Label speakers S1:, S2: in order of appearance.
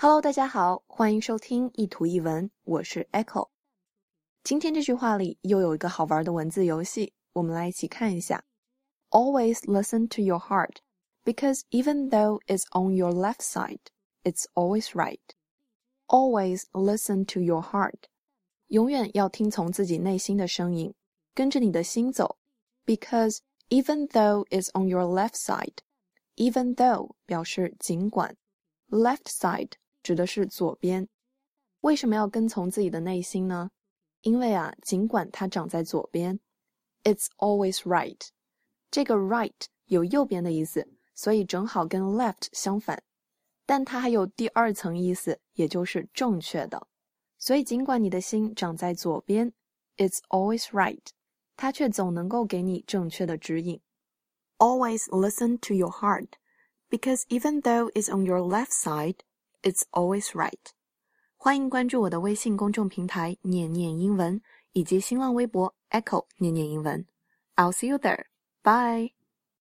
S1: Hello，大家好，欢迎收听一图一文，我是 Echo。今天这句话里又有一个好玩的文字游戏，我们来一起看一下。Always listen to your heart, because even though it's on your left side, it's always right. Always listen to your heart，永远要听从自己内心的声音，跟着你的心走。Because even though it's on your left side, even though 表示尽管，left side 指的是左边。为什么要跟从自己的内心呢？因为啊，尽管它长在左边，it's always right。这个 right 有右边的意思，所以正好跟 left 相反。但它还有第二层意思，也就是正确的。所以尽管你的心长在左边，it's always right，它却总能够给你正确的指引。Always listen to your heart, because even though it's on your left side. It's always right。欢迎关注我的微信公众平台“念念英文”以及新浪微博 “Echo 念念英文”。I'll see you there. Bye.